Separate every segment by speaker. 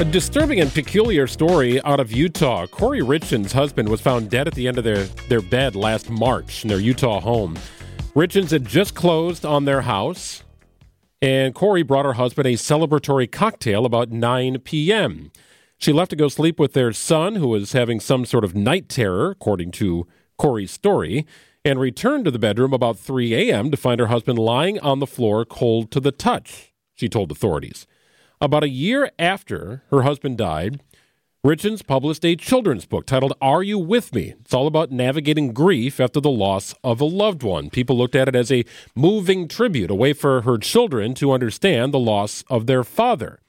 Speaker 1: A disturbing and peculiar story out of Utah. Kouri Richins' husband was found dead at the end of their, their bed last March in their Utah home. Richins had just closed on their house, and Kouri brought her husband a celebratory cocktail about 9 p.m. She left to go sleep with their son, who was having some sort of night terror, according to Kouri's story, and returned to the bedroom about 3 a.m. to find her husband lying on the floor, cold to the touch, she told authorities. About a year after her husband died, Richins published a children's book titled Are You With Me? It's all about navigating grief after the loss of a loved one. People looked at it as a moving tribute, a way for her children to understand the loss of their father.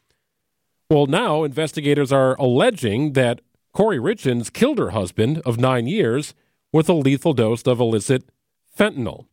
Speaker 1: Well, now investigators are alleging that Kouri Richins killed her husband of nine years with a lethal dose of illicit fentanyl.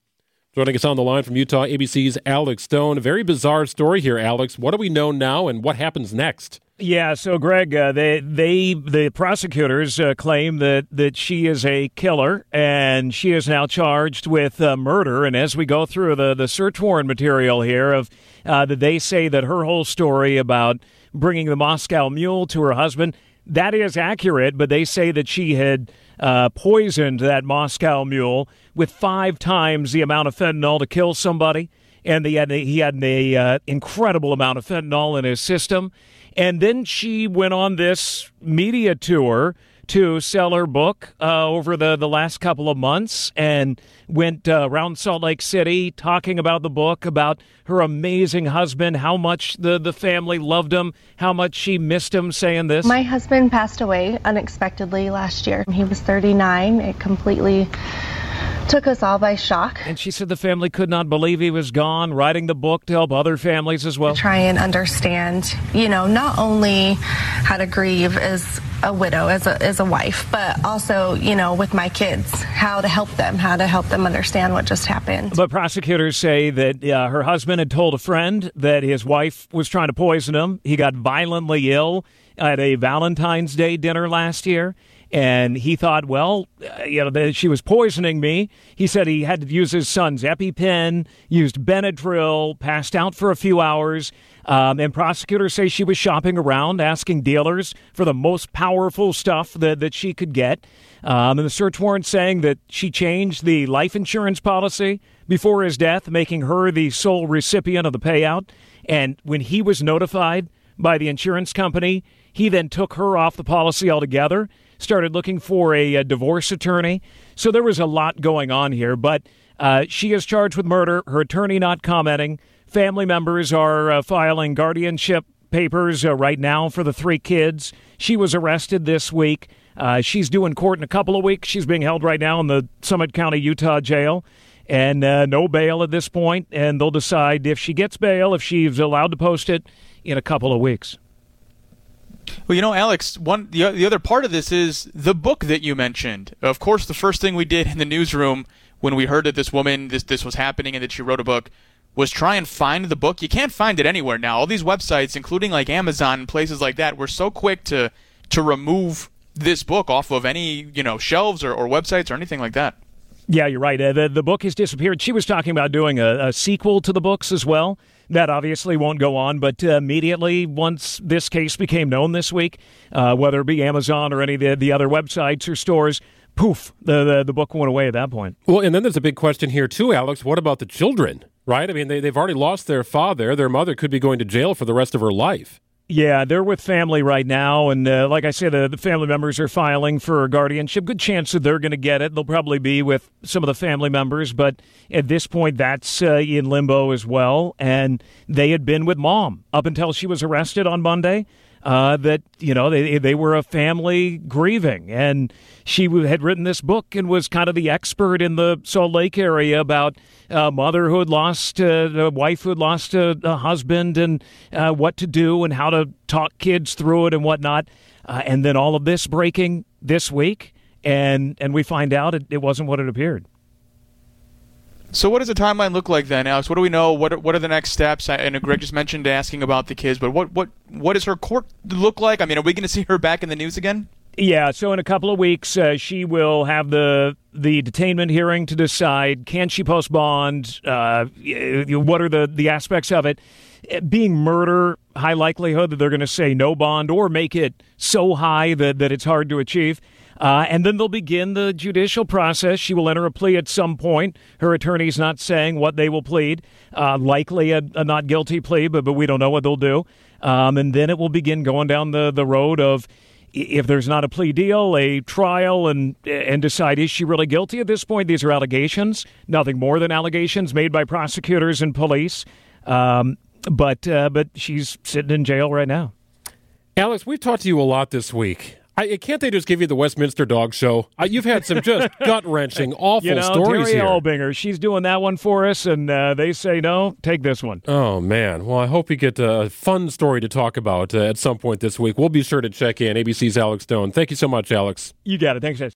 Speaker 1: Joining us on the line from Utah, ABC's Alex Stone. A very bizarre story here, Alex. What do we know now, and what happens next?
Speaker 2: Yeah, so Greg, uh, they they the prosecutors uh, claim that that she is a killer and she is now charged with uh, murder. And as we go through the the search warrant material here, of uh, that they say that her whole story about bringing the Moscow Mule to her husband that is accurate, but they say that she had uh, poisoned that Moscow Mule with five times the amount of fentanyl to kill somebody and he had, he had an uh, incredible amount of fentanyl in his system. And then she went on this media tour to sell her book uh, over the, the last couple of months and went uh, around Salt Lake City talking about the book, about her amazing husband, how much the, the family loved him, how much she missed him, saying this.
Speaker 3: My husband passed away unexpectedly last year. He was 39. It completely took us all by shock.
Speaker 2: And she said the family could not believe he was gone, writing the book to help other families as well.
Speaker 3: Try and understand, you know, not only how to grieve as a widow, as a, as a wife, but also, you know, with my kids, how to help them, how to help them understand what just happened.
Speaker 2: But prosecutors say that uh, her husband had told a friend that his wife was trying to poison him. He got violently ill at a Valentine's Day dinner last year and he thought, well, uh, you know, that she was poisoning me. He said he had to use his son's EpiPen, used Benadryl, passed out for a few hours. Um, and prosecutors say she was shopping around, asking dealers for the most powerful stuff that, that she could get. Um, and the search warrant saying that she changed the life insurance policy before his death, making her the sole recipient of the payout. And when he was notified by the insurance company, he then took her off the policy altogether started looking for a, a divorce attorney. So there was a lot going on here, but uh, she is charged with murder. Her attorney not commenting. Family members are uh, filing guardianship papers uh, right now for the three kids. She was arrested this week. Uh, she's due in court in a couple of weeks. She's being held right now in the Summit County, Utah jail. And uh, no bail at this point, and they'll decide if she gets bail, if she's allowed to post it in a couple of weeks.
Speaker 4: Well, you know, Alex, one the, the other part of this is the book that you mentioned. Of course, the first thing we did in the newsroom when we heard that this woman this this was happening and that she wrote a book was try and find the book. You can't find it anywhere now. All these websites, including like Amazon and places like that, were so quick to to remove this book off of any you know shelves or, or websites or anything like that.
Speaker 2: Yeah, you're right. Uh, the, the book has disappeared. She was talking about doing a, a sequel to the books as well. That obviously won't go on, but uh, immediately once this case became known this week, uh, whether it be Amazon or any of the, the other websites or stores, poof, the, the, the book went away at that point.
Speaker 1: Well, and then there's a big question here too, Alex. What about the children? Right? I mean, they, they've already lost their father. Their mother could be going to jail for the rest of her life.
Speaker 2: Yeah, they're with family right now, and uh, like I said, the, the, family members are filing for guardianship. Good chance that they're going to get it. They'll probably be with some of the family members, but at this point, that's uh, in limbo as well. And they had been with mom up until she was arrested on Monday uh, that you know they they were a family grieving, and she had written this book and was kind of the expert in the Salt Lake area about uh, mother who had lost uh, a wife who had lost a, a husband and uh, what to do and how to talk kids through it and whatnot. Uh, and then all of this breaking this week, and and we find out it, it wasn't what it appeared.
Speaker 4: So what does the timeline look like then, Alex? What do we know? What are, what are the next steps? I, know Greg just mentioned asking about the kids, but what what what does her court look like? I mean, are we going to see her back in the news again?
Speaker 2: Yeah, so in a couple of weeks, uh, she will have the the detainment hearing to decide can she post bond? Uh, what are the the aspects of it? Being murder, high likelihood that they're going to say no bond or make it so high that, that it's hard to achieve. Uh, and then they'll begin the judicial process. She will enter a plea at some point. Her attorney's not saying what they will plead. Uh, likely a, a, not guilty plea, but, but we don't know what they'll do. Um, and then it will begin going down the, the road of if there's not a plea deal, a trial, and and decide is she really guilty at this point? These are allegations, nothing more than allegations made by prosecutors and police. Um, but uh, but she's sitting in jail right now.
Speaker 1: Alex, we've talked to you a lot this week. I, can't they just give you the Westminster Dog Show? Uh, you've had some just gut wrenching, awful
Speaker 2: you know,
Speaker 1: stories
Speaker 2: Terry
Speaker 1: here.
Speaker 2: Albinger, she's doing that one for us, and uh, they say no. Take this one.
Speaker 1: Oh man. Well, I hope you get a fun story to talk about uh, at some point this week. We'll be sure to check in. ABC's Alex Stone. Thank you so much, Alex.
Speaker 2: You got it. Thanks, guys.